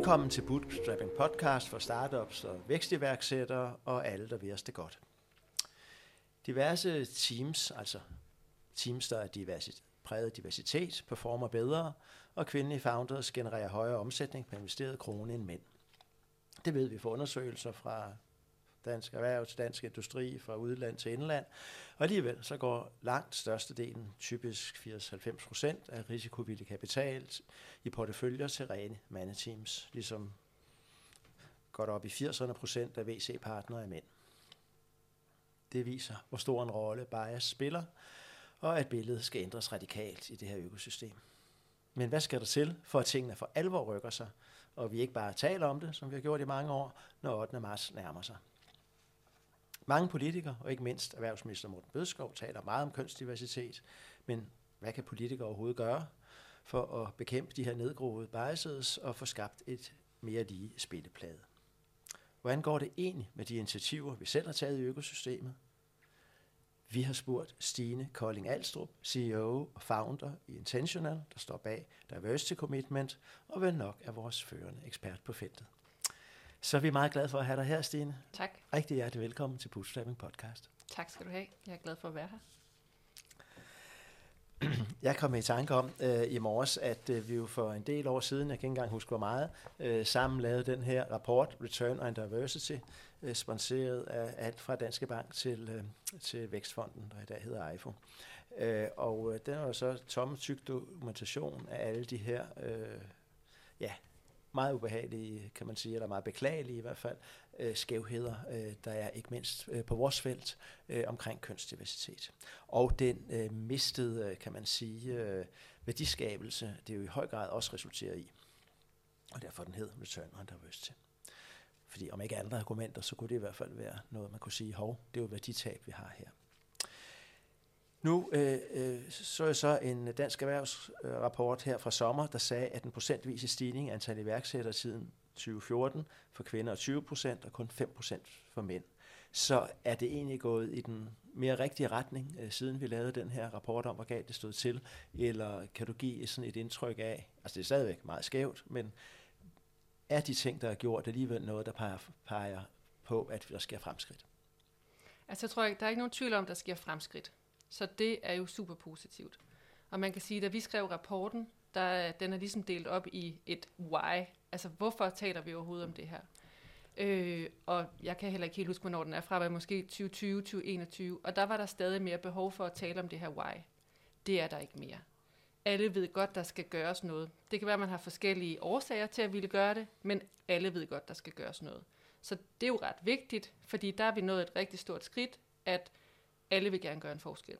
Velkommen til Bootstrapping Podcast for startups og vækstiværksættere og alle, der vil os det godt. Diverse teams, altså teams, der er diversit, præget af diversitet, performer bedre, og kvindelige founders genererer højere omsætning per investeret krone end mænd. Det ved vi fra undersøgelser fra dansk erhverv til dansk industri, fra udland til indland. Og alligevel så går langt størstedelen, typisk 80-90 procent af risikovillig kapital i porteføljer til rene mandeteams, ligesom godt op i 80'erne procent af VC-partnere er mænd. Det viser, hvor stor en rolle bias spiller, og at billedet skal ændres radikalt i det her økosystem. Men hvad skal der til, for at tingene for alvor rykker sig, og vi ikke bare taler om det, som vi har gjort i mange år, når 8. marts nærmer sig? Mange politikere, og ikke mindst erhvervsminister Morten Bødskov, taler meget om kønsdiversitet, men hvad kan politikere overhovedet gøre for at bekæmpe de her nedgroede biases og få skabt et mere lige spilleplade? Hvordan går det egentlig med de initiativer, vi selv har taget i økosystemet? Vi har spurgt Stine Kolding Alstrup, CEO og founder i Intentional, der står bag Diversity Commitment, og vel nok er vores førende ekspert på feltet. Så er vi meget glade for at have dig her, Stine. Tak. Rigtig hjertelig velkommen til Bootstrapping Podcast. Tak skal du have. Jeg er glad for at være her. Jeg kom i tanke om øh, i morges, at øh, vi jo for en del år siden, jeg kan ikke engang huske hvor meget, øh, sammen lavede den her rapport, Return on Diversity, øh, sponsoreret af alt fra Danske Bank til, øh, til Vækstfonden, der i dag hedder EIFO. Øh, og øh, den var så tomme tyk dokumentation af alle de her øh, ja, meget ubehagelige, kan man sige, eller meget beklagelige i hvert fald, øh, skævheder, øh, der er ikke mindst øh, på vores felt øh, omkring kønsdiversitet. Og den øh, mistede, øh, kan man sige, øh, værdiskabelse, det er jo i høj grad også resulterer i. Og derfor den hed Return on Diversity. Fordi om ikke andre argumenter, så kunne det i hvert fald være noget, man kunne sige, hov, det er jo værditab, vi har her. Nu øh, øh, så jeg så en dansk erhvervsrapport her fra sommer, der sagde, at den procentvise stigning af antal iværksættere siden 2014 for kvinder er 20 procent og kun 5 procent for mænd. Så er det egentlig gået i den mere rigtige retning, øh, siden vi lavede den her rapport om, hvor galt det stod til? Eller kan du give sådan et indtryk af, altså det er stadigvæk meget skævt, men er de ting, der er gjort, alligevel noget, der peger, peger på, at der sker fremskridt? Altså jeg tror ikke, der er ikke nogen tvivl om, at der sker fremskridt. Så det er jo super positivt. Og man kan sige, at da vi skrev rapporten, der, den er ligesom delt op i et why. Altså, hvorfor taler vi overhovedet om det her? Øh, og jeg kan heller ikke helt huske, hvornår den er fra, men måske 2020, 2021. Og der var der stadig mere behov for at tale om det her why. Det er der ikke mere. Alle ved godt, der skal gøres noget. Det kan være, at man har forskellige årsager til at ville gøre det, men alle ved godt, der skal gøres noget. Så det er jo ret vigtigt, fordi der er vi nået et rigtig stort skridt, at alle vil gerne gøre en forskel.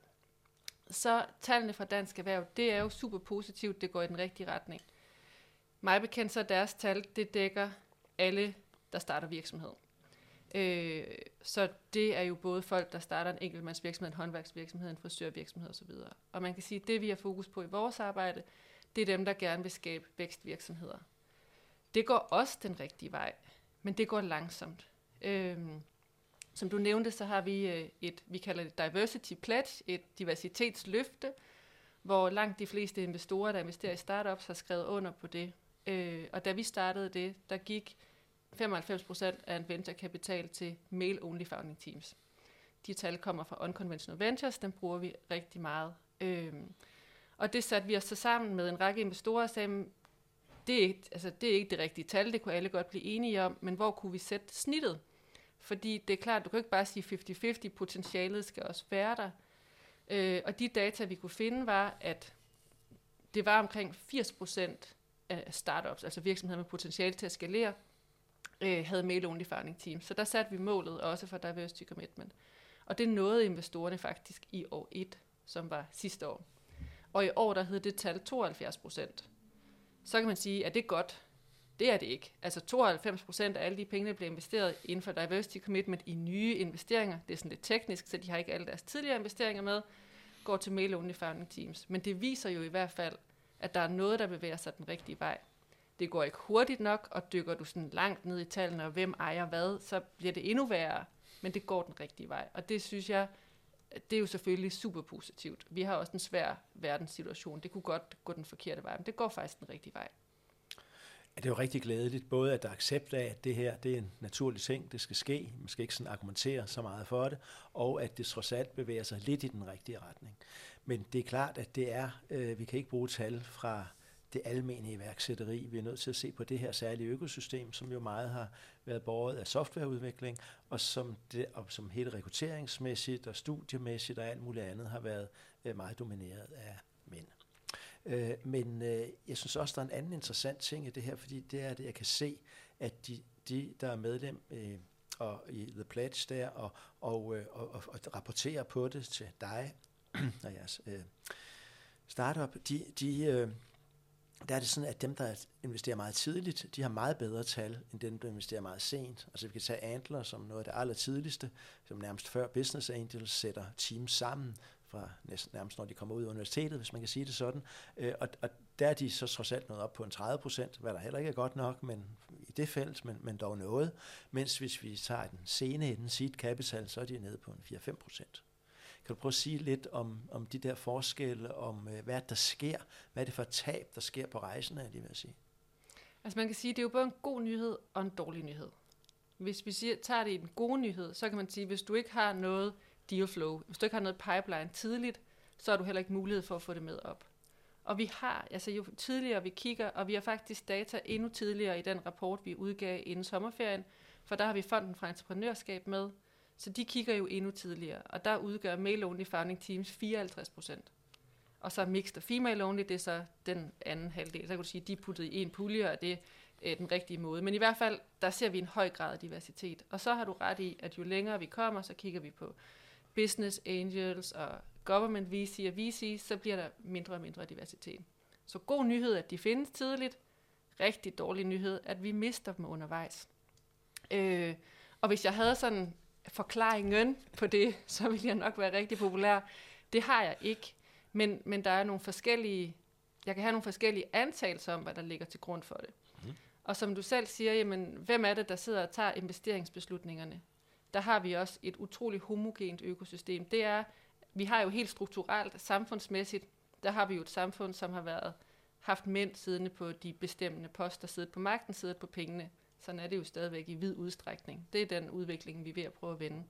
Så tallene fra Dansk Erhverv, det er jo super positivt, det går i den rigtige retning. Mig bekendt så deres tal, det dækker alle, der starter virksomhed. Øh, så det er jo både folk, der starter en enkeltmandsvirksomhed, en håndværksvirksomhed, en frisørvirksomhed osv. Og man kan sige, at det vi har fokus på i vores arbejde, det er dem, der gerne vil skabe vækstvirksomheder. Det går også den rigtige vej, men det går langsomt. Øh, som du nævnte, så har vi øh, et, vi kalder det Diversity Pledge, et diversitetsløfte, hvor langt de fleste investorer, der investerer i startups, har skrevet under på det. Øh, og da vi startede det, der gik 95% af en venturekapital til male-only founding teams. De tal kommer fra Unconventional Ventures, den bruger vi rigtig meget. Øh, og det satte vi os så sammen med en række investorer og sagde, det er, ikke, altså, det er ikke det rigtige tal, det kunne alle godt blive enige om, men hvor kunne vi sætte snittet? Fordi det er klart, du kan ikke bare sige 50-50, potentialet skal også være der. Øh, og de data, vi kunne finde, var, at det var omkring 80% af startups, altså virksomheder med potentiale til at skalere, øh, havde mail-only founding team. Så der satte vi målet også for diversity commitment. Og det nåede investorerne faktisk i år 1, som var sidste år. Og i år, der hed det tal 72% Så kan man sige, at det er godt, det er det ikke. Altså 92 procent af alle de penge, der bliver investeret inden for diversity commitment i nye investeringer, det er sådan lidt teknisk, så de har ikke alle deres tidligere investeringer med, går til male only founding teams. Men det viser jo i hvert fald, at der er noget, der bevæger sig den rigtige vej. Det går ikke hurtigt nok, og dykker du sådan langt ned i tallene, og hvem ejer hvad, så bliver det endnu værre. Men det går den rigtige vej. Og det synes jeg, det er jo selvfølgelig super positivt. Vi har også en svær verdenssituation. Det kunne godt gå den forkerte vej, men det går faktisk den rigtige vej det er jo rigtig glædeligt, både at der er accept af, at det her det er en naturlig ting, det skal ske, man skal ikke sådan argumentere så meget for det, og at det trods alt bevæger sig lidt i den rigtige retning. Men det er klart, at det er, øh, vi kan ikke bruge tal fra det almene iværksætteri. Vi er nødt til at se på det her særlige økosystem, som jo meget har været båret af softwareudvikling, og som, det, og som hele rekrutteringsmæssigt og studiemæssigt og alt muligt andet har været øh, meget domineret af mænd. Øh, men øh, jeg synes også, der er en anden interessant ting i det her, fordi det er, at jeg kan se, at de, de der er medlem øh, og i The Pledge der, og, og, øh, og, og, og rapporterer på det til dig og jeres øh, startup, de, de, øh, der er det sådan, at dem, der investerer meget tidligt, de har meget bedre tal, end dem, der investerer meget sent. Altså vi kan tage Antler som noget af det aller tidligste, som nærmest før Business Angels sætter teams sammen, fra næsten, nærmest når de kommer ud af universitetet, hvis man kan sige det sådan. Øh, og, og der er de så trods alt nået op på en 30 procent, hvad der heller ikke er godt nok, men i det felt, men, men dog noget. Mens hvis vi tager den sene ende, seed capital, så er de nede på en 4-5 procent. Kan du prøve at sige lidt om, om de der forskelle, om øh, hvad der sker, hvad er det for tab, der sker på rejsen, er lige ved at sige? Altså man kan sige, det er jo både en god nyhed og en dårlig nyhed. Hvis vi siger, tager det i den gode nyhed, så kan man sige, hvis du ikke har noget deal flow, hvis du ikke har noget pipeline tidligt, så har du heller ikke mulighed for at få det med op. Og vi har, altså jo tidligere vi kigger, og vi har faktisk data endnu tidligere i den rapport, vi udgav inden sommerferien, for der har vi Fonden for Entreprenørskab med, så de kigger jo endnu tidligere, og der udgør male-only founding teams 54 procent. Og så mixed og female only, det er så den anden halvdel. Så kan du sige, at de er puttet i en pulje, og det er den rigtige måde. Men i hvert fald, der ser vi en høj grad af diversitet. Og så har du ret i, at jo længere vi kommer, så kigger vi på business angels og government VC og VC, så bliver der mindre og mindre diversitet. Så god nyhed, at de findes tidligt. Rigtig dårlig nyhed, at vi mister dem undervejs. Øh, og hvis jeg havde sådan forklaringen på det, så ville jeg nok være rigtig populær. Det har jeg ikke. Men, men der er nogle forskellige, jeg kan have nogle forskellige antagelser om, hvad der ligger til grund for det. Mm. Og som du selv siger, jamen, hvem er det, der sidder og tager investeringsbeslutningerne? Der har vi også et utroligt homogent økosystem. Det er, vi har jo helt strukturelt, samfundsmæssigt, der har vi jo et samfund, som har været haft mænd siddende på de bestemmende poster, siddet på magten, siddet på pengene. Sådan er det jo stadigvæk i vid udstrækning. Det er den udvikling, vi er ved at prøve at vende.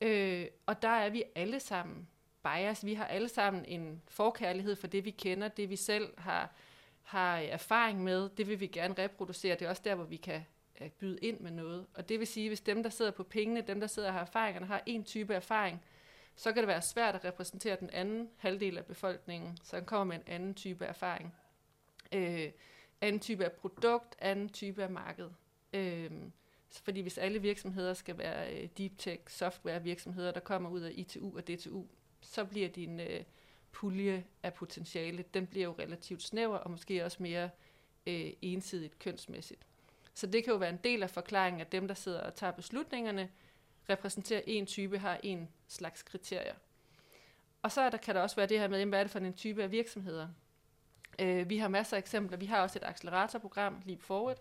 Øh, og der er vi alle sammen bias. Vi har alle sammen en forkærlighed for det, vi kender, det vi selv har, har erfaring med. Det vil vi gerne reproducere. Det er også der, hvor vi kan at byde ind med noget. Og det vil sige, hvis dem, der sidder på pengene, dem, der sidder og har erfaringerne, har en type erfaring, så kan det være svært at repræsentere den anden halvdel af befolkningen, så kommer med en anden type erfaring. Øh, anden type af produkt, anden type af marked. Øh, fordi hvis alle virksomheder skal være øh, deep tech software virksomheder, der kommer ud af ITU og DTU, så bliver din øh, pulje af potentiale, den bliver jo relativt snæver og måske også mere øh, ensidigt kønsmæssigt. Så det kan jo være en del af forklaringen, at dem, der sidder og tager beslutningerne, repræsenterer en type, har en slags kriterier. Og så er der, kan der også være det her med, hvad er det for en type af virksomheder? Øh, vi har masser af eksempler. Vi har også et acceleratorprogram, Leap Forward,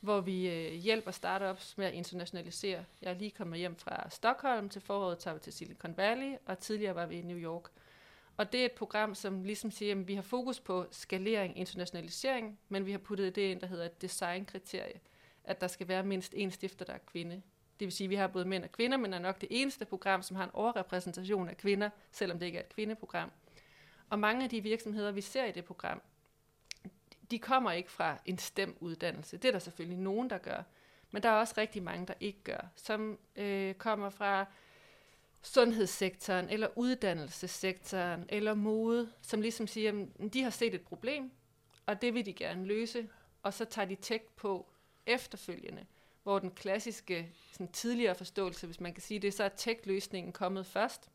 hvor vi øh, hjælper startups med at internationalisere. Jeg er lige kommet hjem fra Stockholm til foråret, tager vi til Silicon Valley, og tidligere var vi i New York. Og det er et program, som ligesom siger, at vi har fokus på skalering, internationalisering, men vi har puttet det ind, der hedder et designkriterie, at der skal være mindst én stifter, der er kvinde. Det vil sige, at vi har både mænd og kvinder, men er nok det eneste program, som har en overrepræsentation af kvinder, selvom det ikke er et kvindeprogram. Og mange af de virksomheder, vi ser i det program, de kommer ikke fra en stemuddannelse. Det er der selvfølgelig nogen, der gør. Men der er også rigtig mange, der ikke gør, som øh, kommer fra sundhedssektoren, eller uddannelsessektoren, eller mode, som ligesom siger, at de har set et problem, og det vil de gerne løse, og så tager de tech på efterfølgende, hvor den klassiske sådan tidligere forståelse, hvis man kan sige det, så er tech-løsningen kommet først,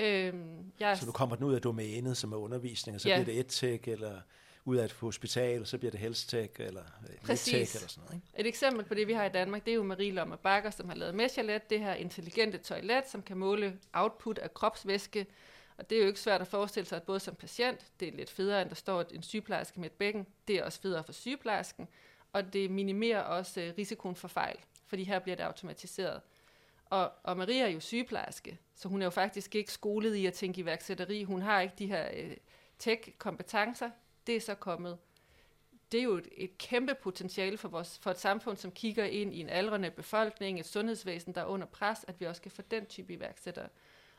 Øhm, jeg... Så du kommer den ud af domænet, som er undervisning, og så ja. bliver det et eller ud af et hospital, så bliver det health-tech, eller Præcis. eller sådan noget. Ikke? Et eksempel på det, vi har i Danmark, det er jo Marie Lomme Bakker, som har lavet Meshalet, det her intelligente toilet, som kan måle output af kropsvæske, og det er jo ikke svært at forestille sig, at både som patient, det er lidt federe, end der står en sygeplejerske med et bækken, det er også federe for sygeplejersken, og det minimerer også uh, risikoen for fejl, fordi her bliver det automatiseret. Og, og Maria er jo sygeplejerske, så hun er jo faktisk ikke skolet i at tænke iværksætteri. Hun har ikke de her øh, tech-kompetencer. Det er så kommet. det er jo et, et kæmpe potentiale for, vores, for et samfund, som kigger ind i en aldrende befolkning, et sundhedsvæsen, der er under pres, at vi også kan få den type iværksættere.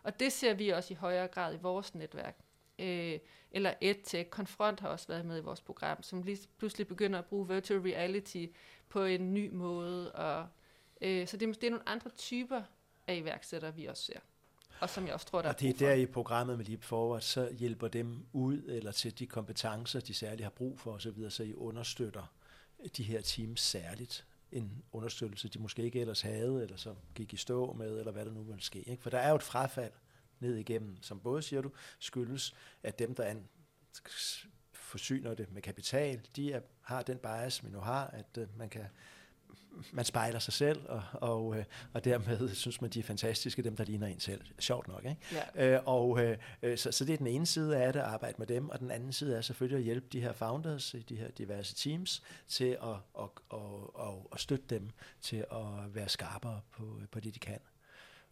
Og det ser vi også i højere grad i vores netværk. Øh, eller EdTech, Confront har også været med i vores program, som lige pludselig begynder at bruge virtual reality på en ny måde. Og, øh, så det, det er nogle andre typer af iværksættere, vi også ser. Og som jeg også tror, der Og det er der i programmet med Leap Forward, så hjælper dem ud, eller til de kompetencer, de særligt har brug for osv., så I understøtter de her teams særligt. En understøttelse, de måske ikke ellers havde, eller som gik i stå med, eller hvad der nu vil ske. Ikke? For der er jo et frafald ned igennem, som både, siger du, skyldes, at dem, der an, forsyner det med kapital, de er, har den bias, vi nu har, at uh, man kan man spejler sig selv, og, og, øh, og dermed synes man, de er fantastiske, dem der ligner en selv. Sjovt nok, ikke? Ja. Øh, og øh, øh, så, så det er den ene side af det, at arbejde med dem, og den anden side er selvfølgelig at hjælpe de her founders i de her diverse teams til at, at, at, at, at støtte dem til at være skarpere på, på det, de kan.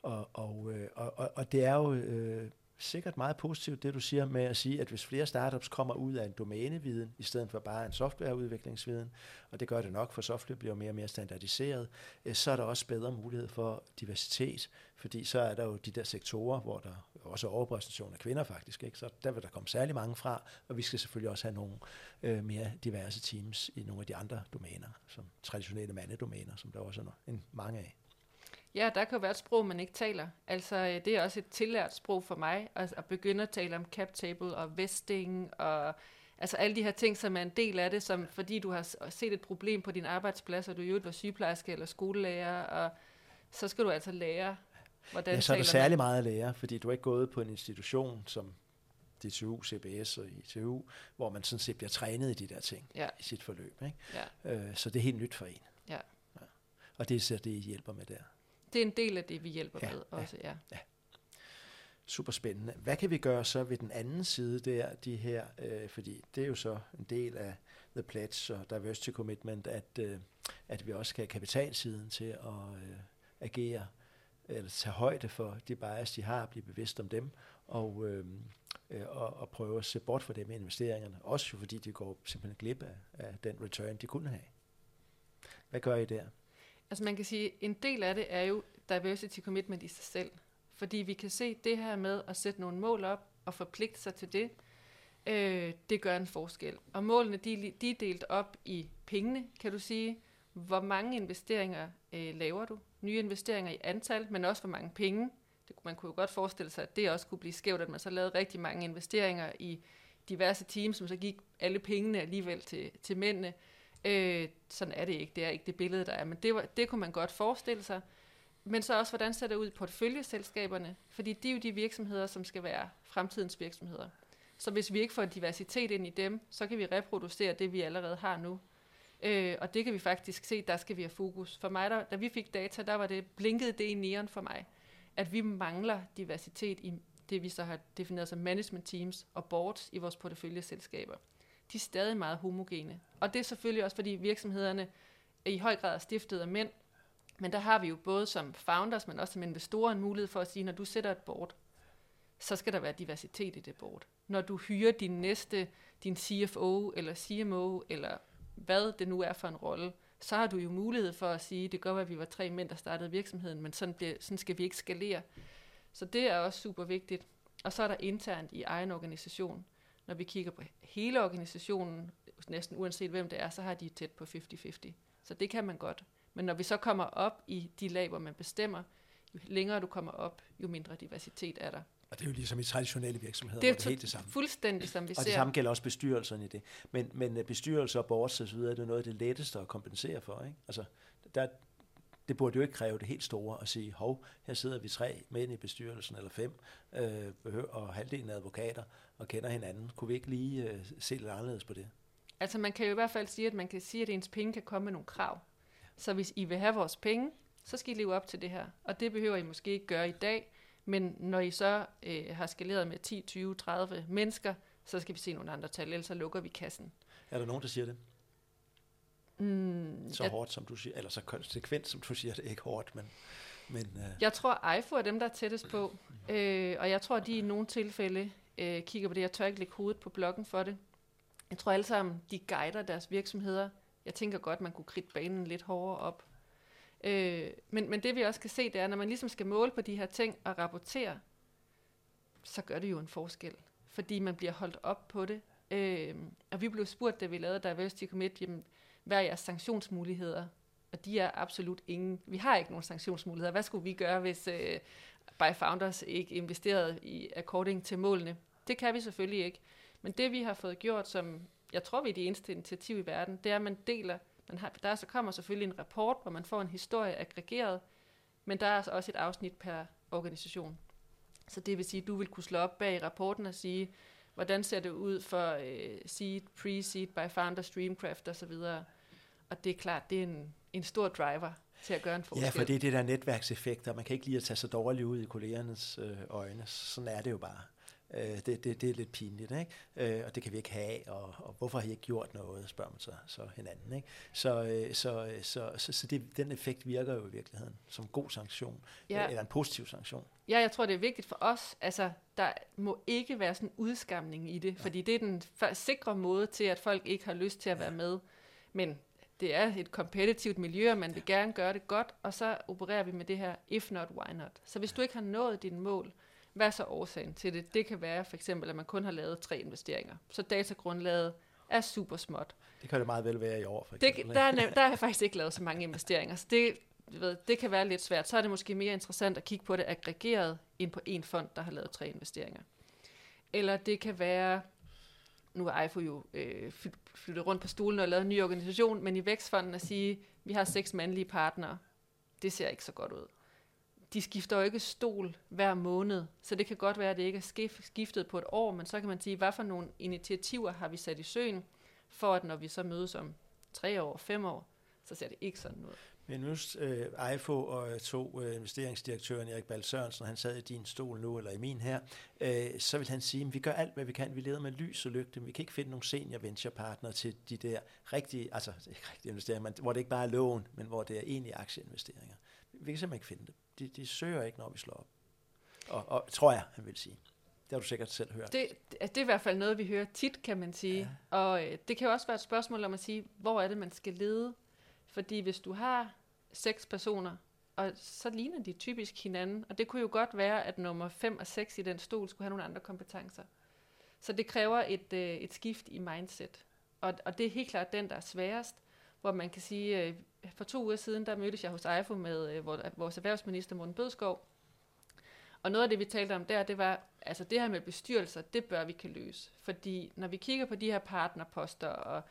Og, og, og, og, og det er jo øh, sikkert meget positivt, det du siger med at sige, at hvis flere startups kommer ud af en domæneviden, i stedet for bare en softwareudviklingsviden, og det gør det nok, for software bliver mere og mere standardiseret, øh, så er der også bedre mulighed for diversitet, fordi så er der jo de der sektorer, hvor der også er overrepræsentation af kvinder faktisk, ikke? så der vil der komme særlig mange fra, og vi skal selvfølgelig også have nogle øh, mere diverse teams i nogle af de andre domæner, som traditionelle mandedomæner, som der også er en mange af. Ja, der kan jo være et sprog, man ikke taler. Altså, øh, det er også et tillært sprog for mig, at, at begynde at tale om cap table og vesting, og altså alle de her ting, som er en del af det, som fordi du har set et problem på din arbejdsplads, og du øvrigt var sygeplejerske eller skolelærer, og så skal du altså lære, hvordan Ja, så er der særlig meget at lære, fordi du er ikke gået på en institution som DTU, CBS og ITU, hvor man sådan set bliver trænet i de der ting Ja. i sit forløb. Ikke? Ja. Øh, så det er helt nyt for en. Ja. ja. Og det er så det, I hjælper med der. Det er en del af det, vi hjælper Ja, med ja. også, ja. Super spændende. Hvad kan vi gøre så ved den anden side der, de her, øh, fordi det er jo så en del af The Pledge og Diversity Commitment, at, øh, at vi også skal have kapitalsiden til at øh, agere, eller tage højde for de bias, de har, blive bevidst om dem, og, øh, øh, og, og prøve at se bort fra dem med investeringerne. Også jo fordi de går simpelthen glip af, af den return, de kunne have. Hvad gør I der? Altså man kan sige, en del af det er jo diversity commitment i sig selv. Fordi vi kan se det her med at sætte nogle mål op og forpligte sig til det, øh, det gør en forskel. Og målene, de, de er delt op i pengene, kan du sige. Hvor mange investeringer øh, laver du? Nye investeringer i antal, men også hvor mange penge. Det, man kunne jo godt forestille sig, at det også kunne blive skævt, at man så lavede rigtig mange investeringer i diverse teams, som så gik alle pengene alligevel til, til mændene. Øh, sådan er det ikke. Det er ikke det billede, der er. Men det, var, det kunne man godt forestille sig. Men så også, hvordan ser det ud i portføljeselskaberne? Fordi de er jo de virksomheder, som skal være fremtidens virksomheder. Så hvis vi ikke får diversitet ind i dem, så kan vi reproducere det, vi allerede har nu. Øh, og det kan vi faktisk se, der skal vi have fokus. For mig, der, da vi fik data, der var det blinkede det i neon for mig, at vi mangler diversitet i det, vi så har defineret som management teams og boards i vores porteføljeselskaber. De er stadig meget homogene. Og det er selvfølgelig også, fordi virksomhederne i høj grad er stiftet af mænd, men der har vi jo både som founders, men også som investorer en mulighed for at sige, når du sætter et board, så skal der være diversitet i det board. Når du hyrer din næste, din CFO eller CMO, eller hvad det nu er for en rolle, så har du jo mulighed for at sige, det kan godt være, at vi var tre mænd, der startede virksomheden, men sådan, bliver, sådan skal vi ikke skalere. Så det er også super vigtigt. Og så er der internt i egen organisation. Når vi kigger på hele organisationen, næsten uanset hvem det er, så har de tæt på 50-50. Så det kan man godt. Men når vi så kommer op i de lag, hvor man bestemmer, jo længere du kommer op, jo mindre diversitet er der. Og det er jo ligesom i traditionelle virksomheder, Det er det er helt det samme. fuldstændig, som vi Og ser. det samme gælder også bestyrelserne i det. Men, men øh, bestyrelser og boards og så videre, det er noget af det letteste at kompensere for. Ikke? Altså, der, det burde jo ikke kræve det helt store at sige, hov, her sidder vi tre mænd i bestyrelsen, eller fem, øh, behøver, og halvdelen af advokater, og kender hinanden. Kunne vi ikke lige øh, se lidt anderledes på det? Altså man kan jo i hvert fald sige, at man kan sige, at ens penge kan komme med nogle krav. Så hvis I vil have vores penge, så skal I leve op til det her. Og det behøver I måske ikke gøre i dag, men når I så øh, har skaleret med 10, 20, 30 mennesker, så skal vi se nogle andre tal, ellers så lukker vi kassen. Er der nogen, der siger det? Mm, Så jeg, hårdt, som du siger, eller så konsekvent, som du siger, det er ikke hårdt, men, men øh, jeg tror, IFO er dem, der er tættest på, øh, og jeg tror, de i nogle tilfælde øh, kigger på det. Jeg tør ikke lægge hovedet på blokken for det. Jeg tror alle sammen, de guider deres virksomheder. Jeg tænker godt, man kunne kridte banen lidt hårdere op. Øh, men, men det vi også kan se, det er, når man ligesom skal måle på de her ting og rapportere, så gør det jo en forskel. Fordi man bliver holdt op på det. Øh, og vi blev spurgt, da vi lavede Diversity Commit, jamen, hvad er jeres sanktionsmuligheder? Og de er absolut ingen. Vi har ikke nogen sanktionsmuligheder. Hvad skulle vi gøre, hvis øh, By Founders ikke investerede i according til målene? Det kan vi selvfølgelig ikke. Men det vi har fået gjort, som jeg tror vi er det eneste initiativ i verden, det er, at man deler, man har, der så kommer selvfølgelig en rapport, hvor man får en historie aggregeret, men der er altså også et afsnit per organisation. Så det vil sige, at du vil kunne slå op bag rapporten og sige, hvordan ser det ud for øh, seed, pre-seed, by founder, streamcraft osv. Og det er klart, det er en, en stor driver til at gøre en forskel. Ja, for det er det der netværkseffekt, og man kan ikke lige at tage sig dårligt ud i kollegernes øh, øjne. Sådan er det jo bare. Øh, det, det, det er lidt pinligt, ikke? Øh, og det kan vi ikke have, og, og hvorfor har I ikke gjort noget, spørger man så, så hinanden. Ikke? Så, øh, så, så, så, så det, den effekt virker jo i virkeligheden som god sanktion, ja. eller en positiv sanktion. Ja, jeg tror, det er vigtigt for os. Altså, der må ikke være sådan en udskamning i det, ja. fordi det er den sikre måde til, at folk ikke har lyst til at ja. være med. Men det er et kompetitivt miljø, og man vil gerne gøre det godt, og så opererer vi med det her, if not, why not. Så hvis du ikke har nået dine mål, hvad er så årsagen til det? Det kan være for eksempel, at man kun har lavet tre investeringer. Så datagrundlaget er super småt. Det kan det meget vel være i år, for eksempel. Det, der, er der har jeg faktisk ikke lavet så mange investeringer, så det, ved, det kan være lidt svært. Så er det måske mere interessant at kigge på det aggregeret ind på en fond, der har lavet tre investeringer. Eller det kan være, nu er IFO jo øh, flyttet rundt på stolen og lavet en ny organisation, men i Vækstfonden at sige, vi har seks mandlige partnere, det ser ikke så godt ud de skifter jo ikke stol hver måned, så det kan godt være, at det ikke er skiftet på et år, men så kan man sige, hvad for nogle initiativer har vi sat i søen, for at når vi så mødes om tre år, fem år, så ser det ikke sådan ud. Men nu uh, EIFO og to uh, investeringsdirektøren, Erik Bal Sørensen, han sad i din stol nu, eller i min her, uh, så vil han sige, at vi gør alt, hvad vi kan. Vi leder med lys og lygte. Vi kan ikke finde nogen senior venture partner til de der rigtige, altså ikke rigtige investeringer, men, hvor det ikke bare er lån, men hvor det er egentlig aktieinvesteringer. Vi kan simpelthen ikke finde dem de, de søger ikke, når vi slår op. Og, og tror jeg, han vil sige. Det har du sikkert selv hørt. Det, det er i hvert fald noget, vi hører tit, kan man sige. Ja. Og øh, det kan jo også være et spørgsmål om at sige, hvor er det, man skal lede? Fordi hvis du har seks personer, og så ligner de typisk hinanden, og det kunne jo godt være, at nummer 5 og 6 i den stol skulle have nogle andre kompetencer. Så det kræver et, øh, et skift i mindset. Og, og det er helt klart den, der er sværest, hvor man kan sige, øh, for to uger siden, der mødtes jeg hos EIFO med øh, vores erhvervsminister Morten Bødskov. Og noget af det, vi talte om der, det var, altså det her med bestyrelser, det bør vi kan løse. Fordi når vi kigger på de her partnerposter og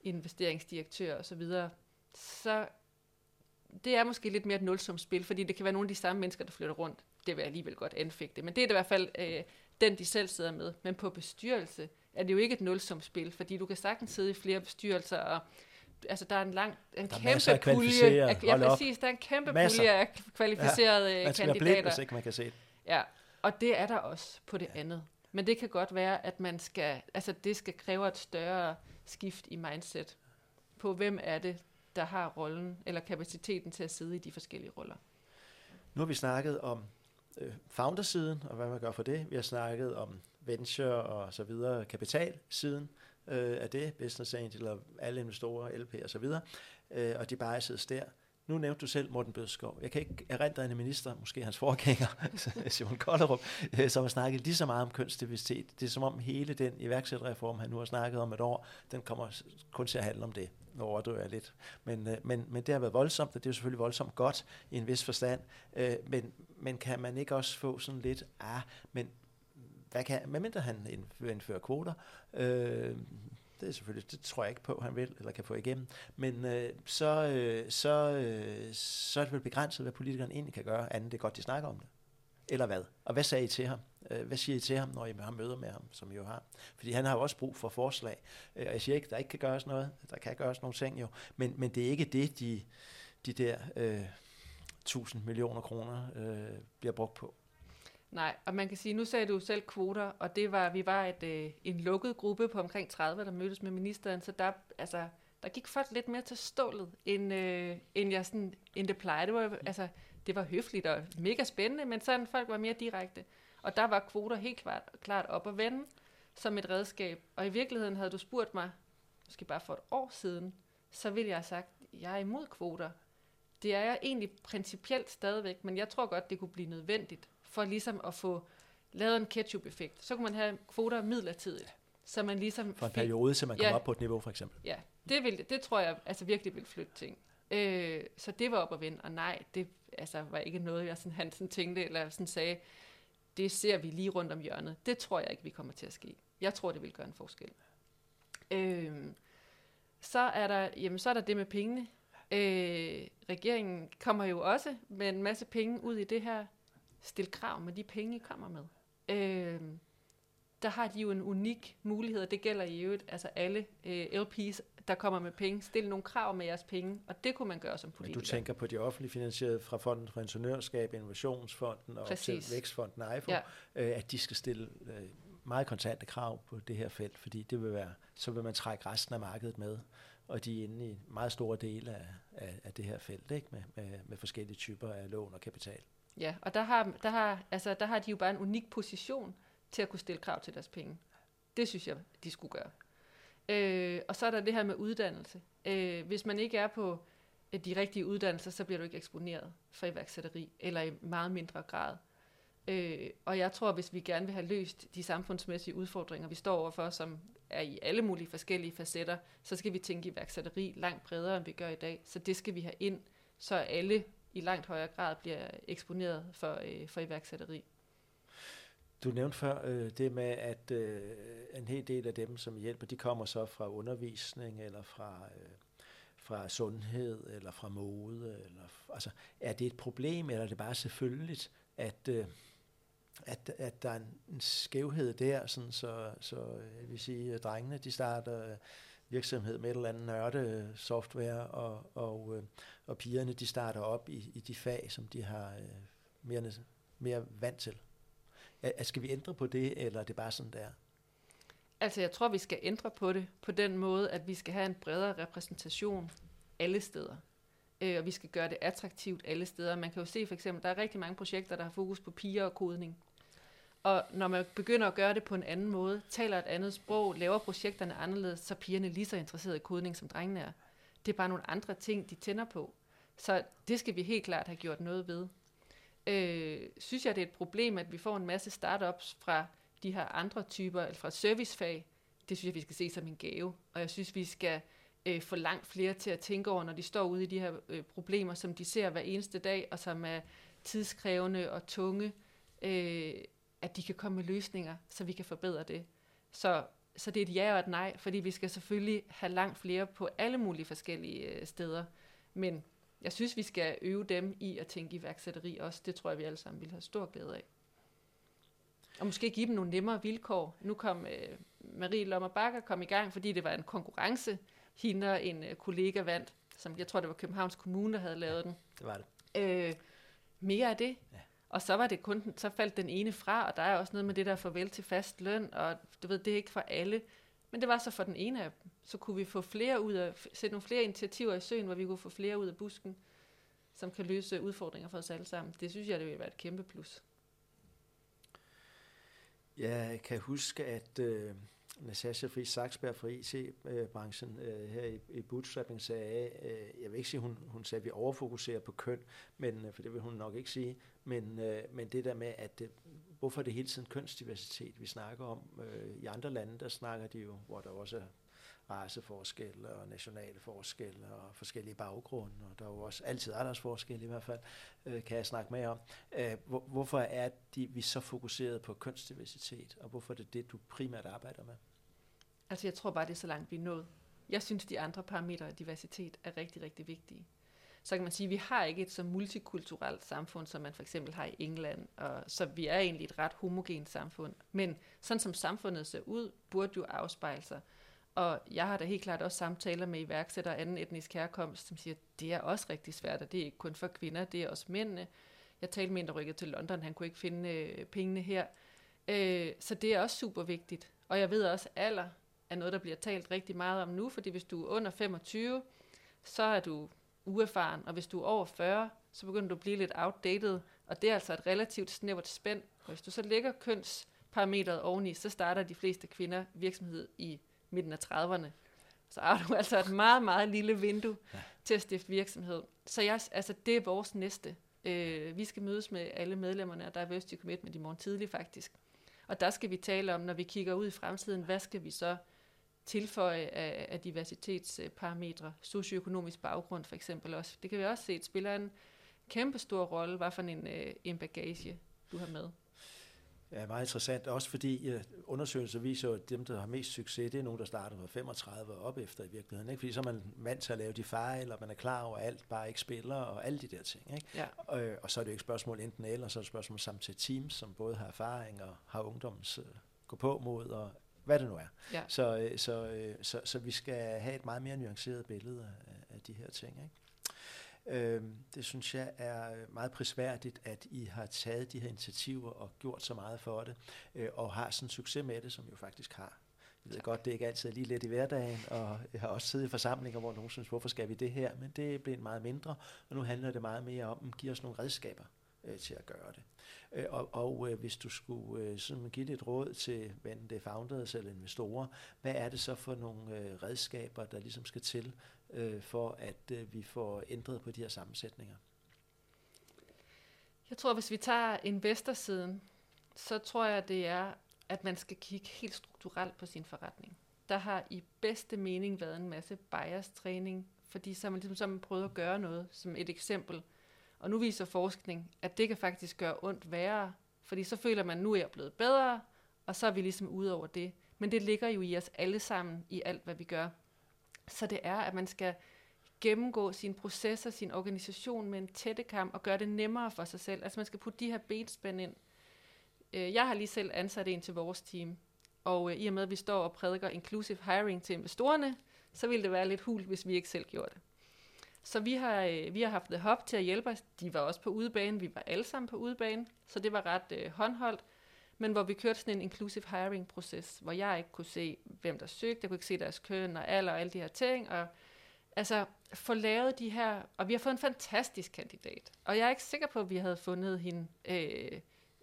investeringsdirektører osv., så, så det er måske lidt mere et nulsumspil, fordi det kan være nogle af de samme mennesker, der flytter rundt. Det vil jeg alligevel godt anfægte. Men det er i hvert fald øh, den, de selv sidder med. Men på bestyrelse er det jo ikke et nulsumspil, fordi du kan sagtens sidde i flere bestyrelser og altså der er en lang, en der kæmpe pulje. Af, ja, præcis, der er en kæmpe masser. pulje af kvalificerede ja, man skal kandidater. Blind, hvis ikke man kan se det. Ja, og det er der også på det ja. andet. Men det kan godt være, at man skal, altså det skal kræve et større skift i mindset på, hvem er det, der har rollen eller kapaciteten til at sidde i de forskellige roller. Nu har vi snakket om øh, foundersiden og hvad man gør for det. Vi har snakket om venture og så videre, kapitalsiden øh, af det, business angel og alle investorer, LP og så videre, øh, og de biases der. Nu nævnte du selv Morten Bødskov. Jeg kan ikke erindre en minister, måske hans forgænger, Simon Kollerup, øh, som har snakket lige så meget om kønsdiversitet. Det er som om hele den iværksætterreform, han nu har snakket om et år, den kommer kun til at handle om det. Nu overdriver jeg lidt. Men, øh, men, men det har været voldsomt, og det er jo selvfølgelig voldsomt godt i en vis forstand. Øh, men, men kan man ikke også få sådan lidt, ah, men hvad kan, medmindre han indfører kvoter, øh, det er selvfølgelig, det tror jeg ikke på, han vil, eller kan få igennem. Men øh, så, øh, så, øh, så er det vel begrænset, hvad politikerne egentlig kan gøre, andet det er godt, de snakker om det. Eller hvad? Og hvad sagde I til ham? Øh, hvad siger I til ham, når I har møder med ham, som I jo har? Fordi han har jo også brug for forslag. Øh, og jeg siger ikke, der ikke kan gøres noget. Der kan gøres nogle ting jo. Men, men det er ikke det, de, de der øh, 1000 millioner kroner øh, bliver brugt på. Nej, og man kan sige, nu sagde du selv kvoter, og det var, vi var et, øh, en lukket gruppe på omkring 30, der mødtes med ministeren, så der, altså, der gik folk lidt mere til stålet, end, øh, end, jeg sådan, end det plejede. Det var, altså, det var høfligt og mega spændende, men sådan folk var mere direkte. Og der var kvoter helt klart, klart op at vende, som et redskab. Og i virkeligheden havde du spurgt mig, måske bare for et år siden, så ville jeg have sagt, at jeg er imod kvoter. Det er jeg egentlig principielt stadigvæk, men jeg tror godt, det kunne blive nødvendigt for ligesom at få lavet en ketchup-effekt. Så kunne man have kvoter midlertidigt, så man ligesom For en fik- periode, så man kommer Ja. op på et niveau, for eksempel. Ja, det, vil, det tror jeg altså virkelig vil flytte ting. Øh, så det var op at vende, og nej, det altså, var ikke noget, jeg sådan, han sådan tænkte, eller sådan sagde, det ser vi lige rundt om hjørnet. Det tror jeg ikke, vi kommer til at ske. Jeg tror, det vil gøre en forskel. Øh, så, er der, jamen, så er der det med pengene. Øh, regeringen kommer jo også med en masse penge ud i det her. Stil krav med de penge, I kommer med. Øh, der har de jo en unik mulighed, og det gælder i øvrigt altså alle øh, LP's, der kommer med penge. Stil nogle krav med jeres penge, og det kunne man gøre som Men politiker. du tænker på de offentligt finansierede fra Fonden for Ingeniørskab, Innovationsfonden og Præcis. til Vækstfonden IFO, Ja. øh, at de skal stille øh, meget kontante krav på det her felt, fordi det vil være, så vil man trække resten af markedet med, og de er inde i meget store dele af, af, af det her felt, ikke? Med, med, med forskellige typer af lån og kapital. Ja, og der har, der, har, altså, der har de jo bare en unik position til at kunne stille krav til deres penge. Det synes jeg, de skulle gøre. Øh, og så er der det her med uddannelse. Øh, hvis man ikke er på øh, de rigtige uddannelser, så bliver du ikke eksponeret for iværksætteri, eller i meget mindre grad. Øh, og jeg tror, hvis vi gerne vil have løst de samfundsmæssige udfordringer, vi står overfor, som er i alle mulige forskellige facetter, så skal vi tænke iværksætteri langt bredere, end vi gør i dag. Så det skal vi have ind, så alle i langt højere grad bliver eksponeret for, øh, for iværksætteri. Du nævnte før øh, det med, at øh, en hel del af dem, som hjælper, de kommer så fra undervisning, eller fra, øh, fra sundhed, eller fra mode. Eller, altså, er det et problem, eller er det bare selvfølgeligt, at, øh, at, at der er en, en skævhed der, sådan så, så øh, jeg vil sige, at drengene de starter øh, virksomhed med et eller andet nørde software, og, og, øh, og pigerne de starter op i, i de fag, som de har øh, mere, mere vant til. Er- Skal vi ændre på det, eller er det bare sådan der? Altså, jeg tror, vi skal ændre på det på den måde, at vi skal have en bredere repræsentation alle steder. Øh, og vi skal gøre det attraktivt alle steder. Man kan jo se for eksempel, der er rigtig mange projekter, der har fokus på piger og kodning. Og når man begynder at gøre det på en anden måde, taler et andet sprog, laver projekterne anderledes, så er pigerne lige så interesserede i kodning, som drengene er. Det er bare nogle andre ting, de tænder på. Så det skal vi helt klart have gjort noget ved. Øh, synes jeg, det er et problem, at vi får en masse startups fra de her andre typer, eller fra servicefag, det synes jeg, vi skal se som en gave. Og jeg synes, vi skal øh, få langt flere til at tænke over, når de står ude i de her øh, problemer, som de ser hver eneste dag, og som er tidskrævende og tunge, øh, at de kan komme med løsninger, så vi kan forbedre det. Så, så det er et ja og et nej, fordi vi skal selvfølgelig have langt flere på alle mulige forskellige øh, steder. Men jeg synes, vi skal øve dem i at tænke iværksætteri også. Det tror jeg, vi alle sammen vil have stor glæde af. Og måske give dem nogle nemmere vilkår. Nu kom øh, Marie Lommer Bakker kom i gang, fordi det var en konkurrence. Hende og en øh, kollega vandt, som jeg tror, det var Københavns Kommune, der havde lavet den. Det var det. Øh, mere af det. Ja. Og så var det kun, så faldt den ene fra, og der er også noget med det der farvel til fast løn, og du ved, det er ikke for alle. Men det var så for den ene af dem. Så kunne vi få flere ud af, sætte nogle flere initiativer i søen, hvor vi kunne få flere ud af busken, som kan løse udfordringer for os alle sammen. Det synes jeg, det vil være et kæmpe plus. Jeg kan huske, at øh, Natasha Friis Saksberg fra IT-branchen øh, øh, her i, i Bootstrapping sagde, øh, jeg vil ikke sige, hun, hun sagde, at vi overfokuserer på køn, men, øh, for det vil hun nok ikke sige, men, øh, men det der med, at det, hvorfor er det hele tiden kønsdiversitet, vi snakker om. Øh, I andre lande, der snakker de jo, hvor der også er raceforskelle og nationale forskelle og forskellige baggrunde, og der er jo også altid aldersforskelle i hvert fald, øh, kan jeg snakke med om. Øh, hvor, hvorfor er de, vi så fokuseret på kønsdiversitet, og hvorfor er det det, du primært arbejder med? Altså, jeg tror bare, det er så langt, vi er nået. Jeg synes, de andre parametre af diversitet er rigtig, rigtig vigtige. Så kan man sige, at vi har ikke et så multikulturelt samfund, som man for eksempel har i England, og så vi er egentlig et ret homogent samfund. Men sådan som samfundet ser ud, burde jo afspejle sig. Og jeg har da helt klart også samtaler med iværksættere af anden etnisk herkomst, som siger, at det er også rigtig svært, og det er ikke kun for kvinder, det er også mændene. Jeg talte med en, der rykkede til London, han kunne ikke finde øh, pengene her. Øh, så det er også super vigtigt. Og jeg ved også, at alder er noget, der bliver talt rigtig meget om nu, fordi hvis du er under 25, så er du uerfaren, og hvis du er over 40, så begynder du at blive lidt outdated, og det er altså et relativt snævert spænd. Og hvis du så lægger kønsparametret oveni, så starter de fleste kvinder virksomhed i midten af 30'erne. Så har du altså et meget, meget lille vindue ja. til at stifte virksomhed. Så jeg, altså, det er vores næste. Øh, vi skal mødes med alle medlemmerne af Diversity Commitment i morgen tidlig faktisk. Og der skal vi tale om, når vi kigger ud i fremtiden, hvad skal vi så tilføje af, af diversitetsparametre, socioøkonomisk baggrund for eksempel også. Det kan vi også se, det spiller en kæmpe stor rolle, hvad for en, øh, en bagage du har med. Ja, meget interessant. Også fordi uh, undersøgelser viser at dem, der har mest succes, det er nogen, der starter med 35 og op efter i virkeligheden. Ikke? Fordi så er man vant til at lave de fejl, og man er klar over, at alt bare ikke spiller, og alle de der ting. Ikke? Ja. Og, øh, og så er det jo ikke spørgsmål enten eller, så er det spørgsmål sammen til teams, som både har erfaring og har ungdoms uh, gå på mod, og hvad det nu er. Ja. Så, så, så, så vi skal have et meget mere nuanceret billede af, af de her ting. Ikke? Øh, det synes jeg er meget prisværdigt, at I har taget de her initiativer og gjort så meget for det, øh, og har sådan succes med det, som I jo faktisk har. Jeg ved godt, det er ikke altid lige lidt i hverdagen, og jeg har også siddet i forsamlinger, hvor nogen synes, hvorfor skal vi det her? Men det er blevet meget mindre, og nu handler det meget mere om at give os nogle redskaber øh, til at gøre det. Øh, og og øh, hvis du skulle øh, sådan give et råd til, enten det er founders eller investorer, hvad er det så for nogle øh, redskaber, der ligesom skal til, øh, for at øh, vi får ændret på de her sammensætninger? Jeg tror, hvis vi tager investorsiden, så tror jeg, det er, at man skal kigge helt strukturelt på sin forretning. Der har i bedste mening været en masse bias-træning, fordi så har man ligesom så man prøvet at gøre noget, som et eksempel. Og nu viser forskning, at det kan faktisk gøre ondt værre, fordi så føler man, at nu er jeg blevet bedre, og så er vi ligesom ude over det. Men det ligger jo i os alle sammen, i alt hvad vi gør. Så det er, at man skal gennemgå sine processer, sin organisation med en tættekam og gøre det nemmere for sig selv. Altså man skal putte de her benspænd ind. Øh, jeg har lige selv ansat en til vores team, og øh, i og med, at vi står og prædiker inclusive hiring til investorerne, så ville det være lidt hul, hvis vi ikke selv gjorde det. Så vi har, øh, vi har haft The Hub til at hjælpe os. De var også på udebane, vi var alle sammen på udebane, så det var ret øh, håndholdt men hvor vi kørte sådan en inclusive hiring proces, hvor jeg ikke kunne se, hvem der søgte, jeg kunne ikke se deres køn og alder og alle de her ting, og altså få lavet de her, og vi har fået en fantastisk kandidat, og jeg er ikke sikker på, at vi havde fundet hende, øh,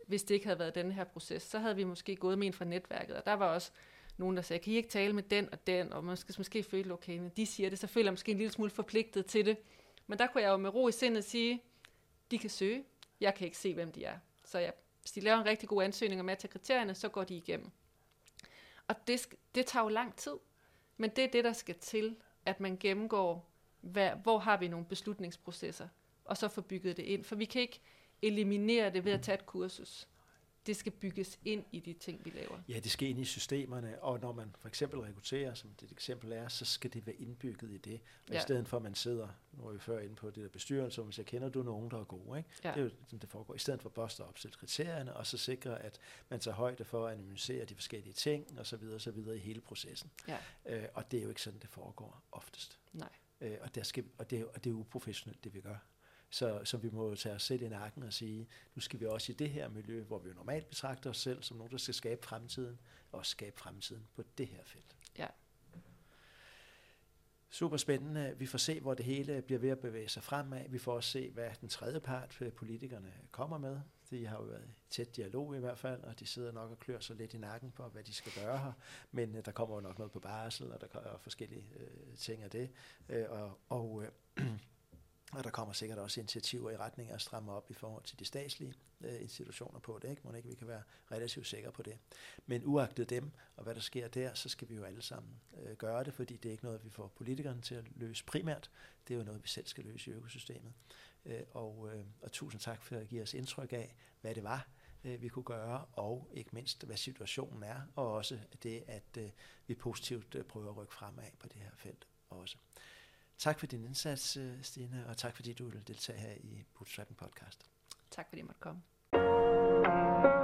hvis det ikke havde været den her proces, så havde vi måske gået med en fra netværket, og der var også nogen, der sagde, kan I ikke tale med den og den, og man skal måske føle, okay, de siger det, så føler jeg måske en lille smule forpligtet til det, men der kunne jeg jo med ro i sindet sige, de kan søge, jeg kan ikke se, hvem de er, så jeg hvis de laver en rigtig god ansøgning og matcher kriterierne, så går de igennem. Og det, det tager jo lang tid. Men det er det, der skal til, at man gennemgår, hvad, hvor har vi nogle beslutningsprocesser, og så får bygget det ind. For vi kan ikke eliminere det ved at tage et kursus det skal bygges ind i de ting, vi laver. Ja, det skal ind i systemerne, og når man for eksempel rekrutterer, som det eksempel er, så skal det være indbygget i det. Og ja. i stedet for, at man sidder, nu er vi før inde på det der bestyrelse, om jeg kender du nogen, der er gode, ikke? Ja. det er jo sådan, det foregår. I stedet for bare at opstille kriterierne, og så sikre, at man tager højde for at analysere de forskellige ting, og så videre, og så videre i hele processen. Ja. Øh, og det er jo ikke sådan, det foregår oftest. Nej. Øh, og, der skal, og, det er, og det er uprofessionelt, det vi gør. Så, så vi må tage os selv i nakken og sige, nu skal vi også i det her miljø, hvor vi jo normalt betragter os selv som nogen, der skal skabe fremtiden, og skabe fremtiden på det her felt. Ja. Super spændende. Vi får se, hvor det hele bliver ved at bevæge sig fremad. Vi får også se, hvad den tredje part, øh, politikerne, kommer med. De har jo været i tæt dialog i hvert fald, og de sidder nok og klør sig lidt i nakken på, hvad de skal gøre her. Men øh, der kommer jo nok noget på barsel, og der kommer forskellige øh, ting af det. Øh, og og øh, Og der kommer sikkert også initiativer i retning af at stramme op i forhold til de statslige øh, institutioner på det. Ikke? Må ikke vi kan være relativt sikre på det. Men uagtet dem og hvad der sker der, så skal vi jo alle sammen øh, gøre det, fordi det er ikke noget, vi får politikerne til at løse primært. Det er jo noget, vi selv skal løse i økosystemet. Øh, og, øh, og tusind tak for at give os indtryk af, hvad det var, øh, vi kunne gøre, og ikke mindst, hvad situationen er, og også det, at øh, vi positivt øh, prøver at rykke fremad på det her felt også. Tak for din indsats, øh, Stine, og tak fordi du vil deltage her i Bootstrapping Podcast. Tak fordi jeg måtte komme.